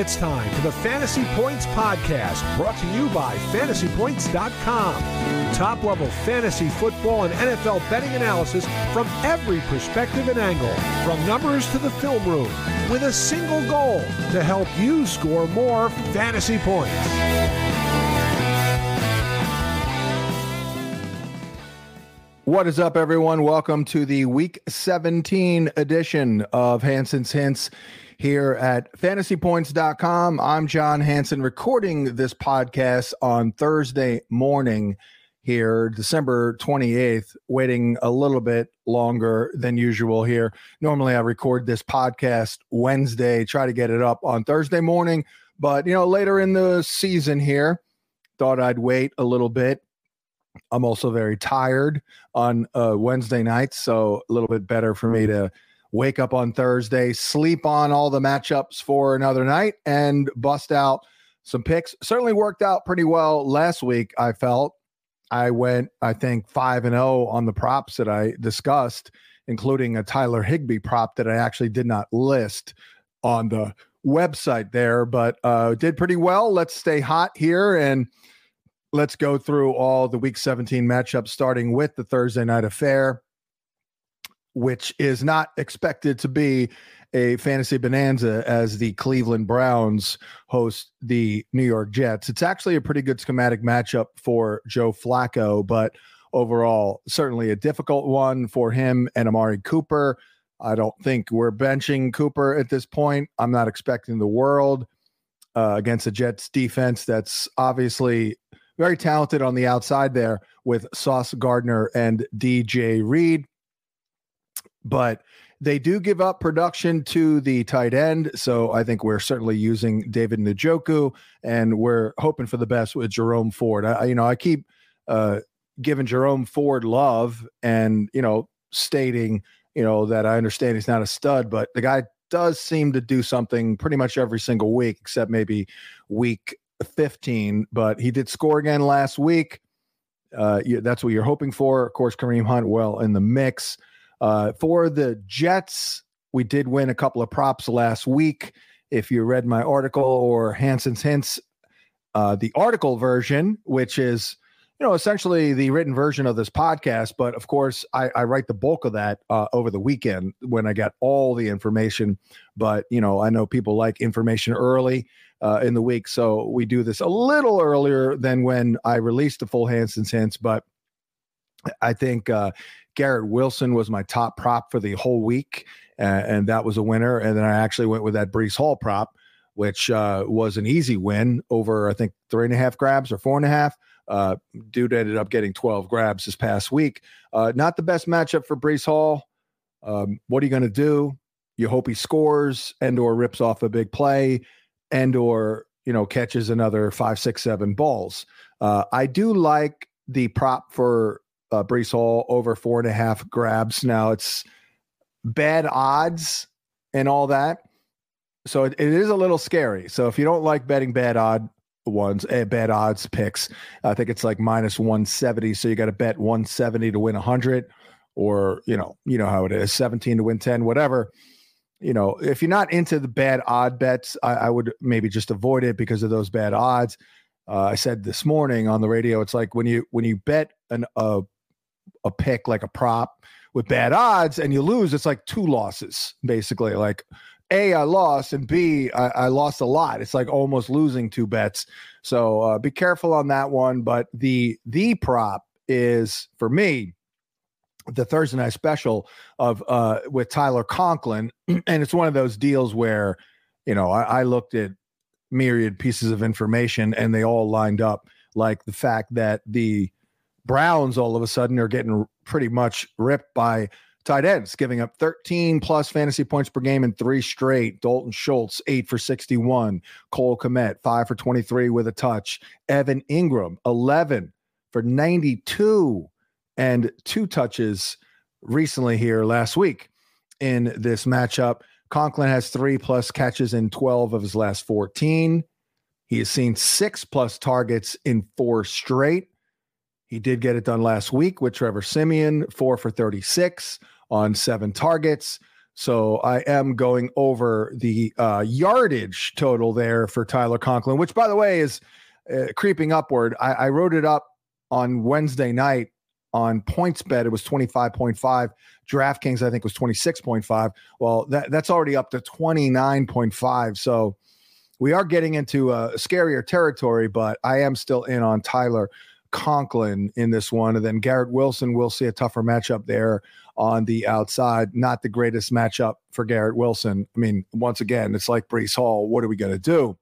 It's time for the Fantasy Points Podcast, brought to you by fantasypoints.com. Top level fantasy football and NFL betting analysis from every perspective and angle, from numbers to the film room, with a single goal to help you score more fantasy points. What is up, everyone? Welcome to the Week 17 edition of Hansen's Hints here at fantasypoints.com. I'm John Hansen recording this podcast on Thursday morning here, December 28th, waiting a little bit longer than usual here. Normally I record this podcast Wednesday, try to get it up on Thursday morning, but you know, later in the season here, thought I'd wait a little bit. I'm also very tired on uh, Wednesday nights, so a little bit better for me to wake up on Thursday, sleep on all the matchups for another night, and bust out some picks. Certainly worked out pretty well last week, I felt. I went, I think, 5 and 0 on the props that I discussed, including a Tyler Higbee prop that I actually did not list on the website there, but uh, did pretty well. Let's stay hot here and let's go through all the week 17 matchups, starting with the Thursday night affair which is not expected to be a fantasy bonanza as the Cleveland Browns host the New York Jets. It's actually a pretty good schematic matchup for Joe Flacco, but overall, certainly a difficult one for him and Amari Cooper. I don't think we're benching Cooper at this point. I'm not expecting the world uh, against the Jets defense that's obviously very talented on the outside there with Sauce Gardner and DJ Reed but they do give up production to the tight end. So I think we're certainly using David Njoku and we're hoping for the best with Jerome Ford. I, you know, I keep uh, giving Jerome Ford love and, you know, stating, you know, that I understand he's not a stud, but the guy does seem to do something pretty much every single week, except maybe week 15. But he did score again last week. Uh, you, that's what you're hoping for. Of course, Kareem Hunt well in the mix. Uh, for the Jets, we did win a couple of props last week. If you read my article or Hansen's Hints, uh, the article version, which is you know essentially the written version of this podcast, but of course I, I write the bulk of that uh, over the weekend when I get all the information. But you know I know people like information early. Uh, in the week. So we do this a little earlier than when I released the full Hansen's Hints, but I think uh, Garrett Wilson was my top prop for the whole week, uh, and that was a winner. And then I actually went with that Breece Hall prop, which uh, was an easy win over I think three and a half grabs or four and a half. Uh, dude ended up getting 12 grabs this past week. Uh, not the best matchup for Breece Hall. Um, what are you going to do? You hope he scores and or rips off a big play and or you know catches another five, six, seven balls. Uh, I do like the prop for uh, Breece Hall over four and a half grabs. Now it's bad odds and all that. So it, it is a little scary. So if you don't like betting bad odd ones, eh, bad odds picks, I think it's like minus 170. So you got to bet 170 to win 100 or, you know, you know how it is 17 to win 10, whatever. You know, if you're not into the bad odd bets, I, I would maybe just avoid it because of those bad odds. Uh, I said this morning on the radio, it's like when you when you bet an, a a pick like a prop with bad odds and you lose, it's like two losses basically. Like a, I lost, and B, I, I lost a lot. It's like almost losing two bets. So uh, be careful on that one. But the the prop is for me the Thursday night special of uh, with Tyler Conklin, and it's one of those deals where you know I, I looked at myriad pieces of information and they all lined up, like the fact that the Browns all of a sudden are getting pretty much ripped by tight ends, giving up 13 plus fantasy points per game in three straight. Dalton Schultz, eight for 61. Cole Kmet, five for 23 with a touch. Evan Engram, 11 for 92 and two touches recently here last week in this matchup. Conklin has three plus catches in 12 of his last 14. He has seen six plus targets in four straight. He did get it done last week with Trevor Siemian, four for 36 on seven targets. So I am going over the uh, yardage total there for Tyler Conklin, which, by the way, is uh, creeping upward. I, I wrote it up on Wednesday night on PointsBet. It was 25.5. DraftKings, I think, was 26.5. Well, that, that's already up to 29.5. So we are getting into a scarier territory, but I am still in on Tyler Conklin in this one. And then Garrett Wilson, we'll see a tougher matchup there on the outside. Not the greatest matchup for Garrett Wilson. I mean, once again, it's like Breece Hall. What are we going to do?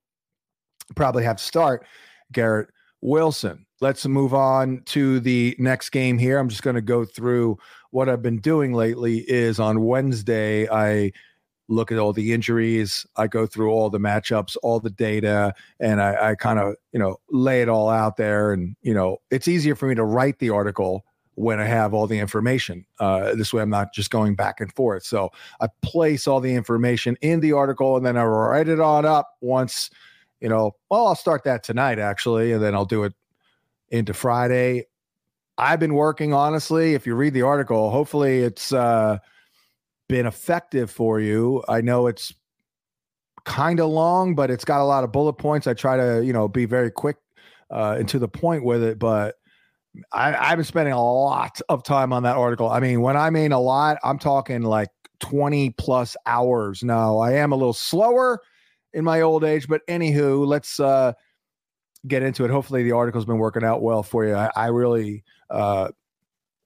Probably have to start Garrett Wilson. Let's move on to the next game here. I'm just going to go through what I've been doing lately is on Wednesday I look at all the injuries. I go through all the matchups, all the data, and I, I kind of, you know, lay it all out there. And, you know, it's easier for me to write the article when I have all the information. Uh, this way, I'm not just going back and forth. So I place all the information in the article and then I write it on up once, you know, well, I'll start that tonight actually, and then I'll do it into Friday. I've been working honestly. If you read the article, hopefully it's, uh, been effective for you. I know it's kind of long, but it's got a lot of bullet points. I try to, you know, be very quick uh, and to the point with it, but I, I've been spending a lot of time on that article. I mean, when I mean a lot, I'm talking like 20 plus hours. Now, I am a little slower in my old age, but anywho, let's uh, get into it. Hopefully, the article's been working out well for you. I, I really uh,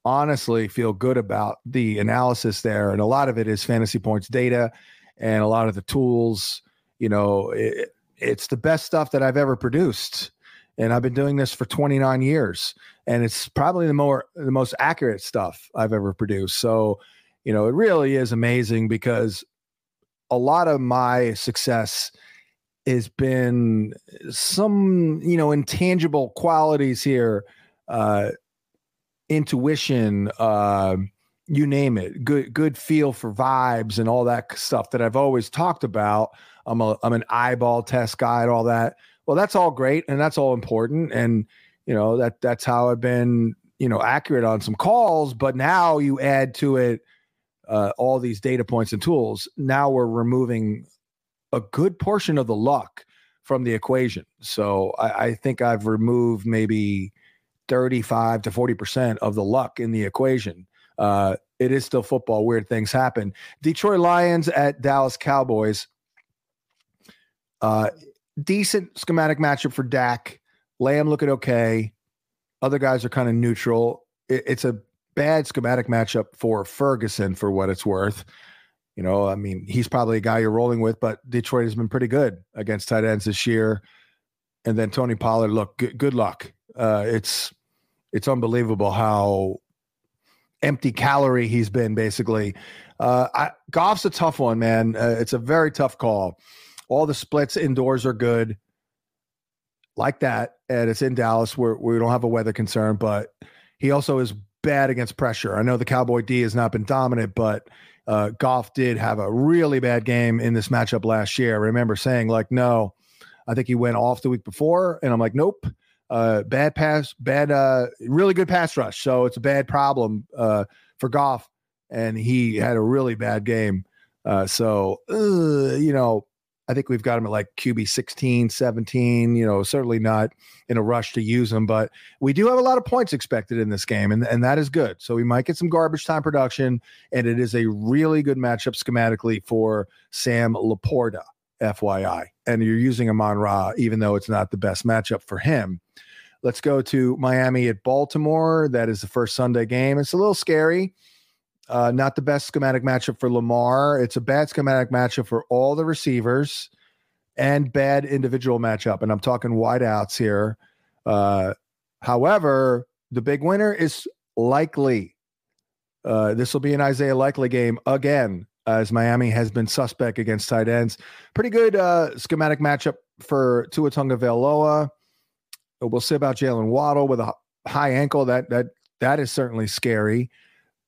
honestly feel good about the analysis there. And a lot of it is fantasy points data and a lot of the tools. You know, it, it's the best stuff that I've ever produced. And I've been doing this for 29 years. And it's probably the more the most accurate stuff I've ever produced. So, you know, it really is amazing because a lot of my success has been some, you know, intangible qualities here uh, intuition, uh, you name it, good good feel for vibes and all that stuff that I've always talked about. I'm a I'm an eyeball test guy and all that. Well, that's all great and that's all important, and you know that that's how I've been you know accurate on some calls. But now you add to it uh, all these data points and tools. Now we're removing a good portion of the luck from the equation. So I, I think I've removed maybe 35 to 40% of the luck in the equation. Uh, it is still football. Weird things happen. Detroit Lions at Dallas Cowboys. Uh, decent schematic matchup for Dak. Lamb looking okay. Other guys are kind of neutral. It, it's a bad schematic matchup for Ferguson for what it's worth. You know, I mean, he's probably a guy you're rolling with, but Detroit has been pretty good against tight ends this year. And then Tony Pollard, look, good, good luck. Uh, it's it's unbelievable how empty calorie he's been basically. Uh, I, Goff's a tough one, man. Uh, it's a very tough call. All the splits indoors are good, like that, and it's in Dallas where we don't have a weather concern. But he also is bad against pressure. I know the Cowboy D has not been dominant, but uh, Goff did have a really bad game in this matchup last year. I remember saying like, no, I think he went off the week before, and I'm like, nope uh, bad pass, bad, uh, really good pass rush. So it's a bad problem uh, for Goff, and he had a really bad game. Uh, so uh, you know, I think we've got him at like QB 16, 17. You know, certainly not in a rush to use him, but we do have a lot of points expected in this game, and and that is good. So we might get some garbage time production, and it is a really good matchup schematically for Sam LaPorta. FYI. And you're using Amon Ra, even though it's not the best matchup for him. Let's go to Miami at Baltimore. That is the first Sunday game. It's a little scary. Uh, not the best schematic matchup for Lamar. It's a bad schematic matchup for all the receivers and bad individual matchup. And I'm talking wideouts here. Uh, however, the big winner is likely. Uh, this will be an Isaiah Likely game again as Miami has been suspect against tight ends. Pretty good uh, schematic matchup for Tua Tagovailoa. We'll see about Jaylen Waddle with a high ankle. That that that is certainly scary,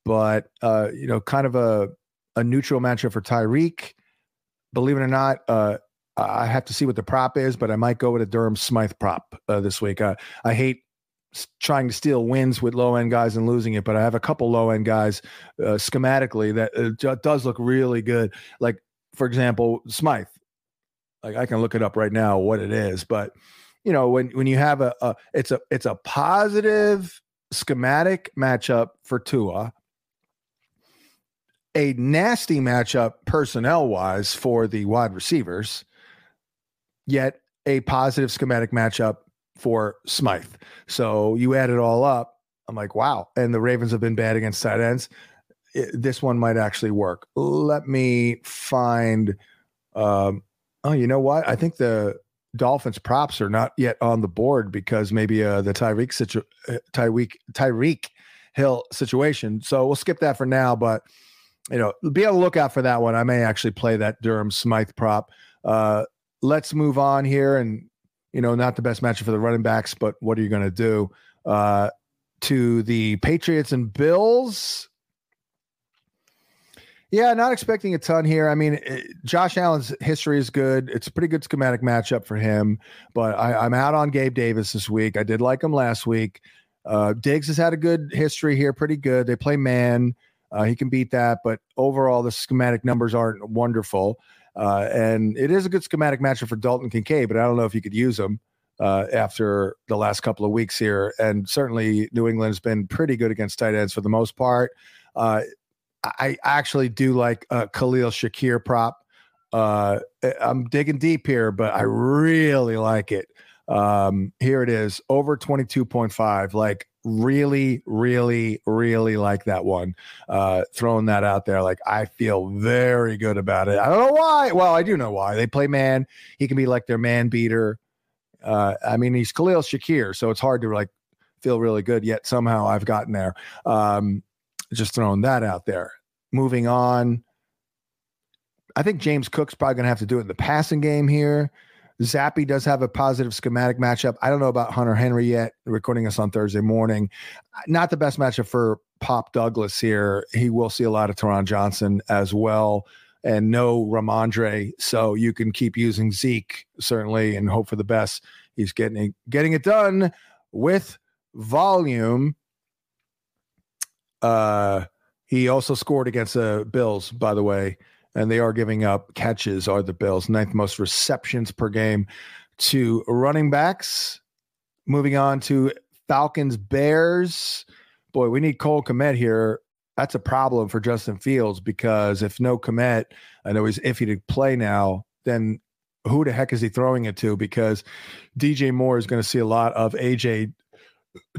but uh, you know, kind of a a neutral matchup for Tyreek. Believe it or not, uh, I have to see what the prop is, but I might go with a Durham Smythe prop uh, this week. I hate trying to steal wins with low end guys and losing it, but I have a couple low end guys uh, schematically that uh, does look really good. Like for example, Smythe. Like I can look it up right now what it is, but you know when when you have a, a it's a it's a positive schematic matchup for Tua, a nasty matchup personnel wise for the wide receivers, yet a positive schematic matchup for Smythe. So you add it all up. I'm like, wow. And the Ravens have been bad against tight ends. It, this one might actually work. Let me find. Um, oh, you know what? I think the Dolphins props are not yet on the board because maybe uh, the Tyreek situ- uh, Tyreek Tyreek Hill situation. So we'll skip that for now. But you know, be on the lookout for that one. I may actually play that Durham Smythe prop. Uh, let's move on here, and you know, not the best matchup for the running backs, but what are you going to do? Uh, to the Patriots and Bills. Yeah, not expecting a ton here. I mean, it, Josh Allen's history is good. It's a pretty good schematic matchup for him, but I, am out on Gabe Davis this week. I did like him last week. Uh, Diggs has had a good history here, pretty good. They play man. Uh, he can beat that, but overall, the schematic numbers aren't wonderful. Uh, and it is a good schematic matchup for Dalton Kincaid, but I don't know if you could use him uh, after the last couple of weeks here. And certainly, New England's been pretty good against tight ends for the most part. Uh, I actually do like a Khalil Shakir prop. Uh, I'm digging deep here, but I really like it. Um, here it is over 22.5. Like, really, really, really like that one. Uh, throwing that out there. Like, I feel very good about it. I don't know why. Well, I do know why. They play man. He can be like their man beater. Uh, I mean, he's Khalil Shakir, so it's hard to like feel really good. Yet somehow I've gotten there. Um, just throwing that out there. Moving on. I think James Cook's probably going to have to do it in the passing game here. Zappe does have a positive schematic matchup. I don't know about Hunter Henry yet. Recording us on Thursday morning. Not the best matchup for Pop Douglas here. He will see a lot of Taron Johnson as well, and no Rhamondre. So you can keep using Zeke certainly, and hope for the best. He's getting getting it done with volume. Uh, he also scored against the Bills, by the way, and they are giving up catches. Are the Bills ninth most receptions per game to running backs? Moving on to Falcons Bears. Boy, we need Cole Kmet here. That's a problem for Justin Fields because if no Kmet, I know he's iffy to play now, then who the heck is he throwing it to? Because DJ Moore is going to see a lot of AJ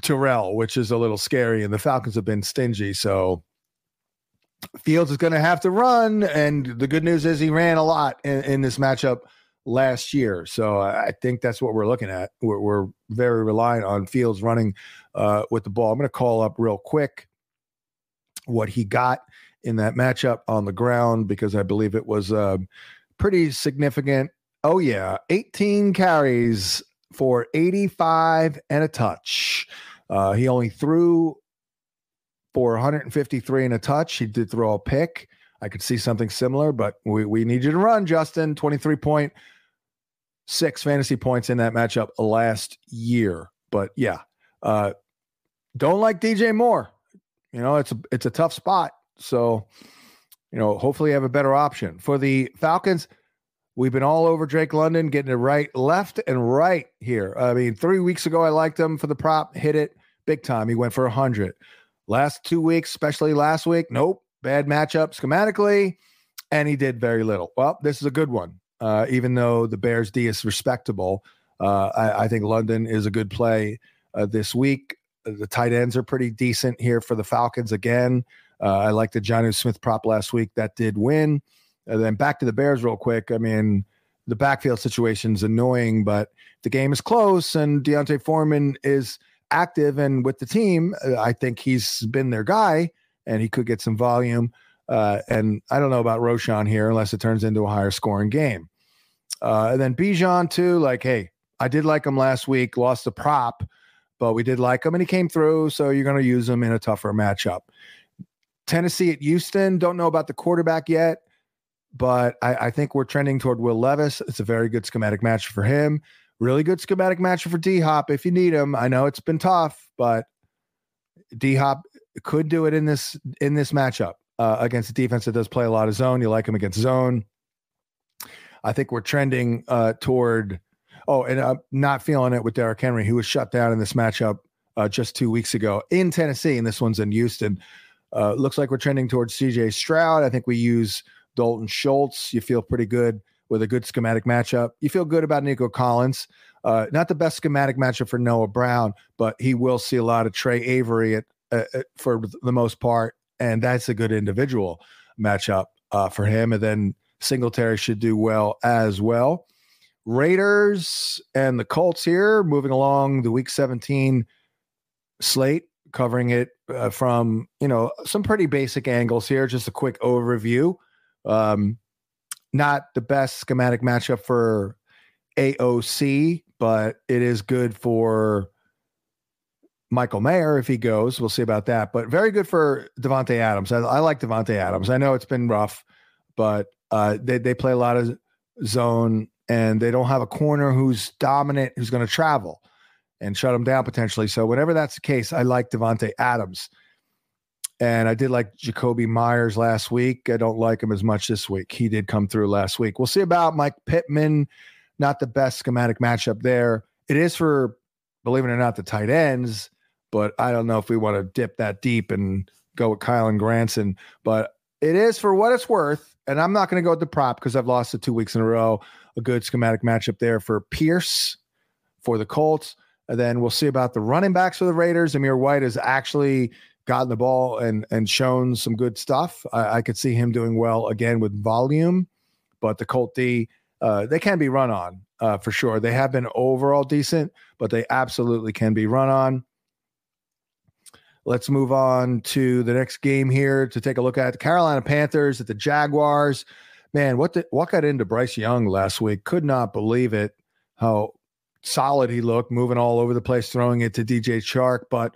Terrell, which is a little scary, and the Falcons have been stingy. So Fields is going to have to run, and the good news is he ran a lot in, in this matchup last year. So I think that's what we're looking at. We're, we're very reliant on Fields running uh, with the ball. I'm going to call up real quick what he got in that matchup on the ground because I believe it was uh, pretty significant. Oh, yeah, 18 carries for 85 and a touch. Uh, he only threw for 153 and a touch. He did throw a pick. I could see something similar, but we, we need you to run, Justin. 23.6 fantasy points in that matchup last year. But yeah, uh, don't like DJ Moore. You know, it's a it's a tough spot. So, you know, hopefully you have a better option. For the Falcons, we've been all over Drake London, getting it right, left, and right here. I mean, three weeks ago I liked him for the prop, hit it big time. He went for a hundred. Last two weeks, especially last week, nope, bad matchup schematically, and he did very little. Well, this is a good one. Uh, even though the Bears D is respectable, uh, I, I, think London is a good play uh, this week. The tight ends are pretty decent here for the Falcons again. Uh, I like the Jonnu Smith prop last week that did win. And then back to the Bears real quick. I mean, the backfield situation is annoying, but the game is close, and D'Onta Foreman is active and with the team, uh, I think he's been their guy and he could get some volume. Uh, and I don't know about Roschon here unless it turns into a higher scoring game. Uh, and then Bijan too, like, hey, I did like him last week, lost the prop, but we did like him and he came through. So you're going to use him in a tougher matchup. Tennessee at Houston, don't know about the quarterback yet, but I, I think we're trending toward Will Levis. It's a very good schematic match for him. Really good schematic matchup for D Hop if you need him. I know it's been tough, but D Hop could do it in this in this matchup uh, against a defense that does play a lot of zone. You like him against zone. I think we're trending uh, toward. Oh, and I'm not feeling it with Derrick Henry, who was shut down in this matchup uh, just two weeks ago in Tennessee, and this one's in Houston. Uh, looks like we're trending towards CJ Stroud. I think we use Dalton Schultz. You feel pretty good with a good schematic matchup. You feel good about Nico Collins. Uh, not the best schematic matchup for Noah Brown, but he will see a lot of Trey Avery at, uh, for the most part, and that's a good individual matchup uh, for him. And then Singletary should do well as well. Raiders and the Colts here moving along the Week 17 slate, covering it uh, from you know some pretty basic angles here. Just a quick overview. Um, not the best schematic matchup for AOC, but it is good for Michael Mayer if he goes. We'll see about that. But very good for Davante Adams. I, I like Davante Adams. I know it's been rough, but uh, they they play a lot of zone and they don't have a corner who's dominant who's going to travel and shut them down potentially. So whenever that's the case, I like Davante Adams. And I did like Jakobi Meyers last week. I don't like him as much this week. He did come through last week. We'll see about Mike Pittman. Not the best schematic matchup there. It is for, believe it or not, the tight ends, but I don't know if we want to dip that deep and go with Kylen Granson. But it is for what it's worth. And I'm not going to go with the prop because I've lost it two weeks in a row. A good schematic matchup there for Pierce for the Colts. And then we'll see about the running backs for the Raiders. Zamir White is actually gotten the ball and and shown some good stuff. I, I could see him doing well again with volume, but the Colt D uh, they can be run on uh, for sure. They have been overall decent, but they absolutely can be run on. Let's move on to the next game here to take a look at the Carolina Panthers at the Jaguars. Man, what what got into Bryce Young last week? Could not believe it. How solid he looked, moving all over the place, throwing it to DJ Chark. But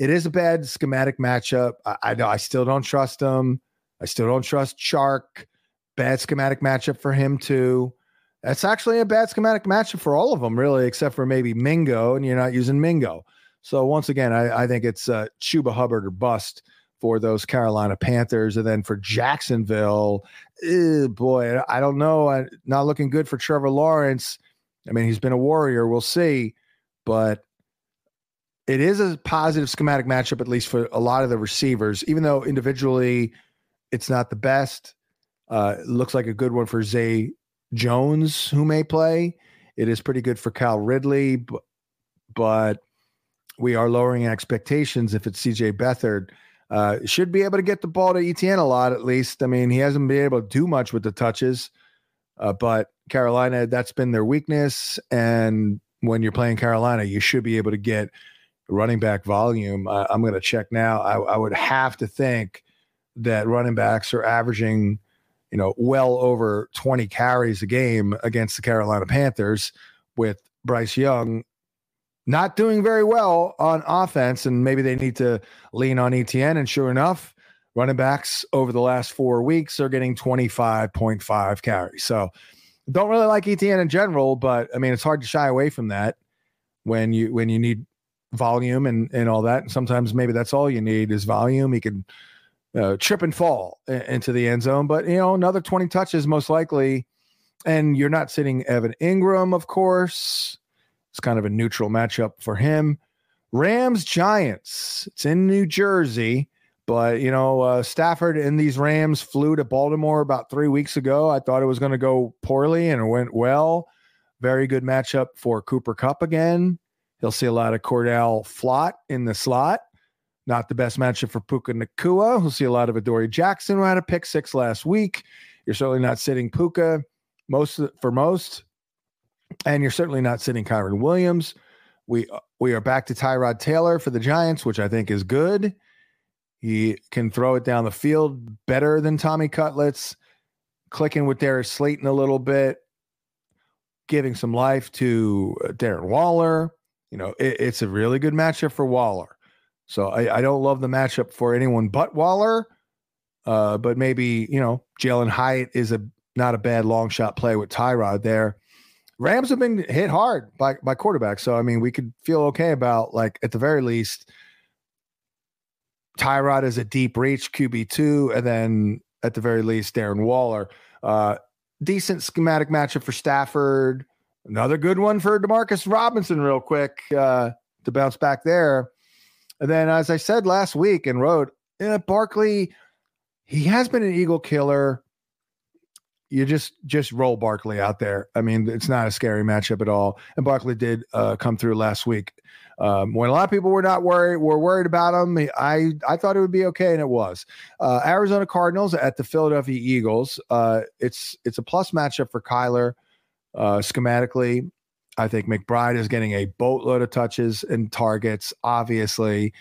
it is a bad schematic matchup. I, I know I still don't trust him. I still don't trust Chark. Bad schematic matchup for him too. That's actually a bad schematic matchup for all of them, really, except for maybe Mingo, and you're not using Mingo. So once again, I, I think it's uh, Chuba Hubbard or bust for those Carolina Panthers, and then for Jacksonville, ew, boy, I don't know. I, not looking good for Trevor Lawrence. I mean, he's been a warrior. We'll see, but it is a positive schematic matchup, at least for a lot of the receivers, even though individually it's not the best. Uh, looks like a good one for Zay Jones, who may play. It is pretty good for Cal Ridley, but, but we are lowering expectations if it's CJ Beathard. Uh, should be able to get the ball to ETN a lot, at least. I mean, he hasn't been able to do much with the touches, uh, but Carolina, that's been their weakness. And when you're playing Carolina, you should be able to get running back volume. I, am going to check now. I, I would have to think that running backs are averaging, you know, well over 20 carries a game against the Carolina Panthers with Bryce Young not doing very well on offense, and maybe they need to lean on ETN. And sure enough, running backs over the last four weeks are getting 25.5 carries. So don't really like ETN in general, but I mean it's hard to shy away from that when you when you need volume and and all that. And sometimes maybe that's all you need is volume. He could uh, trip and fall into the end zone, but you know another 20 touches most likely. And you're not sitting Evan Engram, of course. It's kind of a neutral matchup for him. Rams Giants. It's in New Jersey, but you know uh, Stafford and these Rams flew to Baltimore about three weeks ago. I thought it was going to go poorly, and it went well. Very good matchup for Cooper Kupp again. He'll see a lot of Cor'Dale Flott in the slot. Not the best matchup for Puka Nacua. He'll see a lot of Adoree Jackson who had a pick six last week. You're certainly not sitting Puka most for most and you're certainly not sitting Kyren Williams. We we are back to Tyrod Taylor for the Giants, which I think is good. He can throw it down the field better than Tommy Cutlets, clicking with Darius Slayton a little bit, giving some life to uh, Darren Waller. You know, it, it's a really good matchup for Waller. So I, I, don't love the matchup for anyone but Waller. Uh, but maybe, you know, Jalin Hyatt is a not a bad long shot play with Tyrod there. Rams have been hit hard by by quarterbacks, so I mean, we could feel okay about like at the very least. Tyrod is a deep reach QB two, and then at the very least, Darren Waller. Uh, decent schematic matchup for Stafford. Another good one for Demarcus Robinson, real quick uh, to bounce back there. And then, as I said last week and wrote, yeah, Barkley, he has been an Eagle killer. You just just roll Barkley out there. I mean, it's not a scary matchup at all. And Barkley did uh, come through last week. Um, when a lot of people were not worried, were worried about him. I I thought it would be okay, and it was. Uh, Arizona Cardinals at the Philadelphia Eagles. Uh, it's it's a plus matchup for Kyler. Uh, schematically, I think McBride is getting a boatload of touches and targets. Obviously,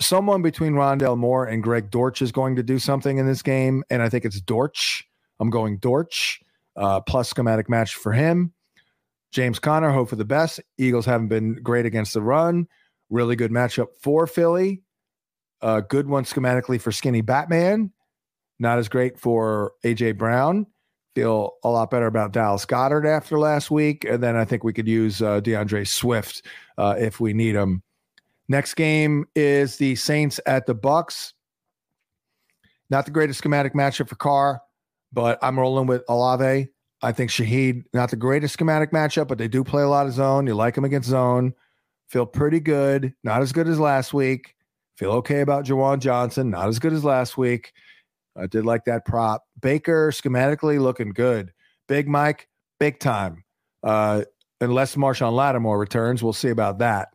someone between Rondale Moore and Greg Dortch is going to do something in this game, and I think it's Dortch. I'm going Dortch uh, plus schematic match for him. James Conner, hope for the best. Eagles haven't been great against the run. Really good matchup for Philly. A good one schematically for Skinny Batman. Not as great for AJ Brown. Feel a lot better about Dallas Goedert after last week. And then I think we could use uh, D'Andre Swift uh, if we need him. Next game is the Saints at the Bucks. Not the greatest schematic matchup for Carr, but I'm rolling with Olave. I think Shaheed, not the greatest schematic matchup, but they do play a lot of zone. You like them against zone. Feel pretty good. Not as good as last week. Feel okay about Juwan Johnson. Not as good as last week. I did like that prop. Baker schematically looking good. Big Mike, big time. Uh, unless Marshon Lattimore returns, we'll see about that.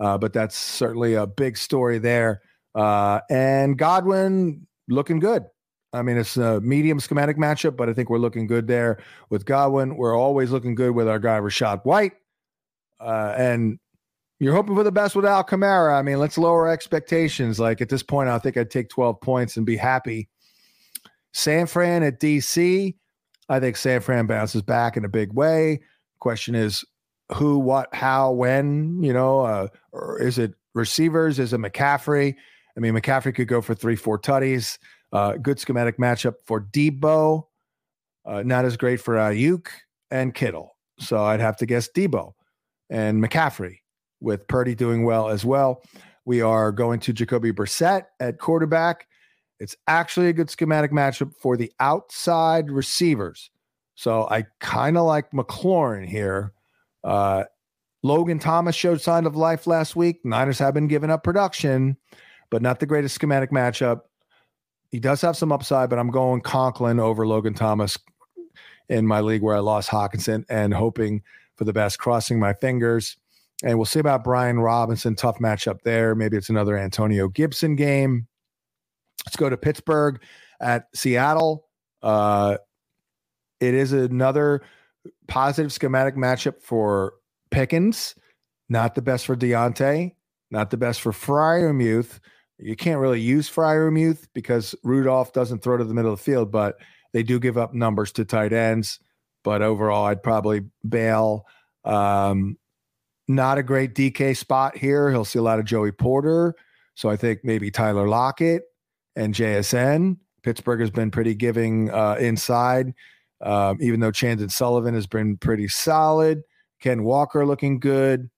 Uh, but that's certainly a big story there. Uh, and Godwin looking good. I mean, it's a medium schematic matchup, but I think we're looking good there with Godwin. We're always looking good with our guy Rachaad White. Uh, and you're hoping for the best with Al Kamara. I mean, let's lower expectations. Like at this point, I think I'd take 12 points and be happy. San Fran at DC. I think San Fran bounces back in a big way. Question is who, what, how, when, you know, uh, is it receivers? Is it McCaffrey? I mean, McCaffrey could go for three, four tutties. Uh, good schematic matchup for Debo. Uh, not as great for Aiyuk and Kittle. So I'd have to guess Debo and McCaffrey with Purdy doing well as well. We are going to Jacoby Brissett at quarterback. It's actually a good schematic matchup for the outside receivers. So I kind of like McLaurin here. Uh, Logan Thomas showed sign of life last week. Niners have been giving up production, but not the greatest schematic matchup he does have some upside, but I'm going Conklin over Logan Thomas in my league where I lost Hockenson and hoping for the best, crossing my fingers. And we'll see about Brian Robinson. Tough matchup there. Maybe it's another Antonio Gibson game. Let's go to Pittsburgh at Seattle. Uh, it is another positive schematic matchup for Pickens. Not the best for Diontae. Not the best for Freiermuth. You can't really use Freiermuth because Rudolph doesn't throw to the middle of the field, but they do give up numbers to tight ends. But overall, I'd probably bail. Um, not a great DK spot here. He'll see a lot of Joey Porter. So I think maybe Tyler Lockett and JSN. Pittsburgh has been pretty giving uh, inside, um, even though Chandon Sullivan has been pretty solid. Ken Walker looking good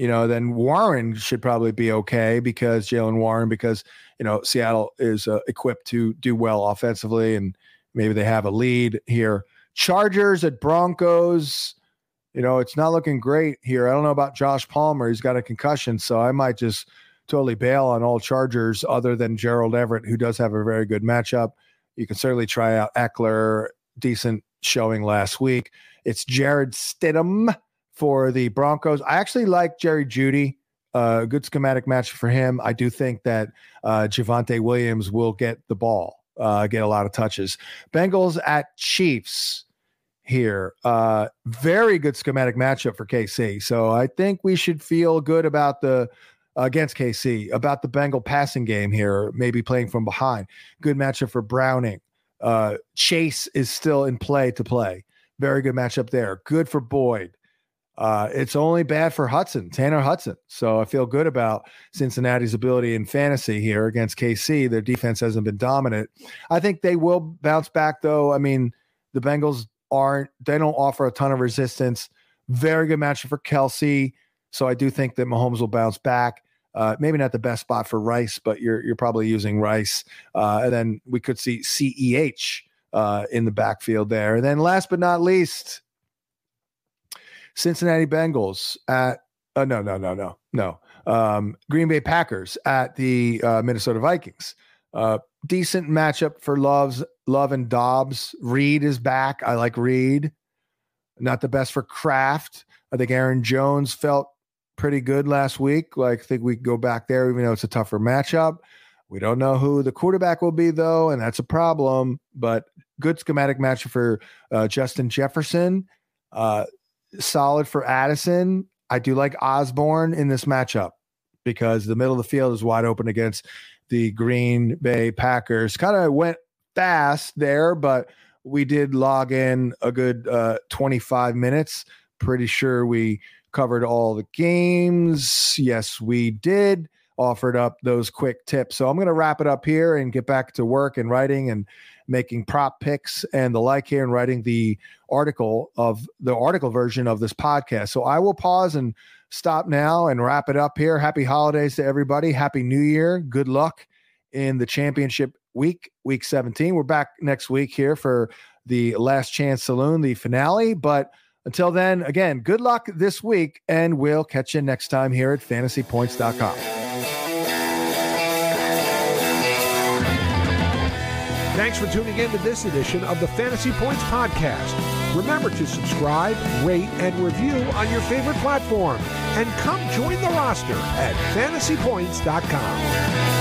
you know, then Warren should probably be okay because Jaylen Warren, because, you know, Seattle is uh, equipped to do well offensively and maybe they have a lead here. Chargers at Broncos, you know, it's not looking great here. I don't know about Josh Palmer. He's got a concussion, so I might just totally bail on all Chargers other than Gerald Everett, who does have a very good matchup. You can certainly try out Ekeler, decent showing last week. It's Jarrett Stidham for the Broncos. I actually like Jerry Jeudy. Uh, good schematic match for him. I do think that uh, Javonte Williams will get the ball, uh, get a lot of touches. Bengals at Chiefs here. Uh, very good schematic matchup for KC. So I think we should feel good about the against KC about the Bengal passing game here, maybe playing from behind. Good matchup for Browning. Uh, Chase is still in play to play. Very good matchup there. Good for Boyd. Uh, it's only bad for Hudson, Tanner Hudson. So I feel good about Cincinnati's ability in fantasy here against KC. Their defense hasn't been dominant. I think they will bounce back, though. I mean, the Bengals aren't they don't offer a ton of resistance. Very good matchup for Kelce. So I do think that Mahomes will bounce back. Uh, maybe not the best spot for Rice, but you're you're probably using Rice. Uh, and then we could see CEH uh, in the backfield there. And then last but not least, Cincinnati Bengals at uh, no no no no no um, Green Bay Packers at the uh, Minnesota Vikings. Uh, decent matchup for Love's Love and Dobbs. Reed is back. I like Reed. Not the best for Kraft. I think Aaron Jones felt pretty good last week. Like, I think we go back there, even though it's a tougher matchup. We don't know who the quarterback will be, though, and that's a problem. But good schematic matchup for uh, Justin Jefferson. Uh, solid for Addison. I do like Osborn in this matchup because the middle of the field is wide open against the Green Bay Packers. Kind of went fast there, but we did log in a good uh, 25 minutes. Pretty sure we covered all the games. Yes, we did. Offered up those quick tips. So I'm going to wrap it up here and get back to work and writing and making prop picks and the like here and writing the article of the article version of this podcast. So I will pause and stop now and wrap it up here. Happy holidays to everybody. Happy New Year. Good luck in the championship week, week 17. We're back next week here for the Last Chance Saloon, the finale. But until then, again, good luck this week, and we'll catch you next time here at fantasypoints.com. Thanks for tuning in to this edition of the Fantasy Points Podcast. Remember to subscribe, rate, and review on your favorite platform. And come join the roster at fantasypoints.com.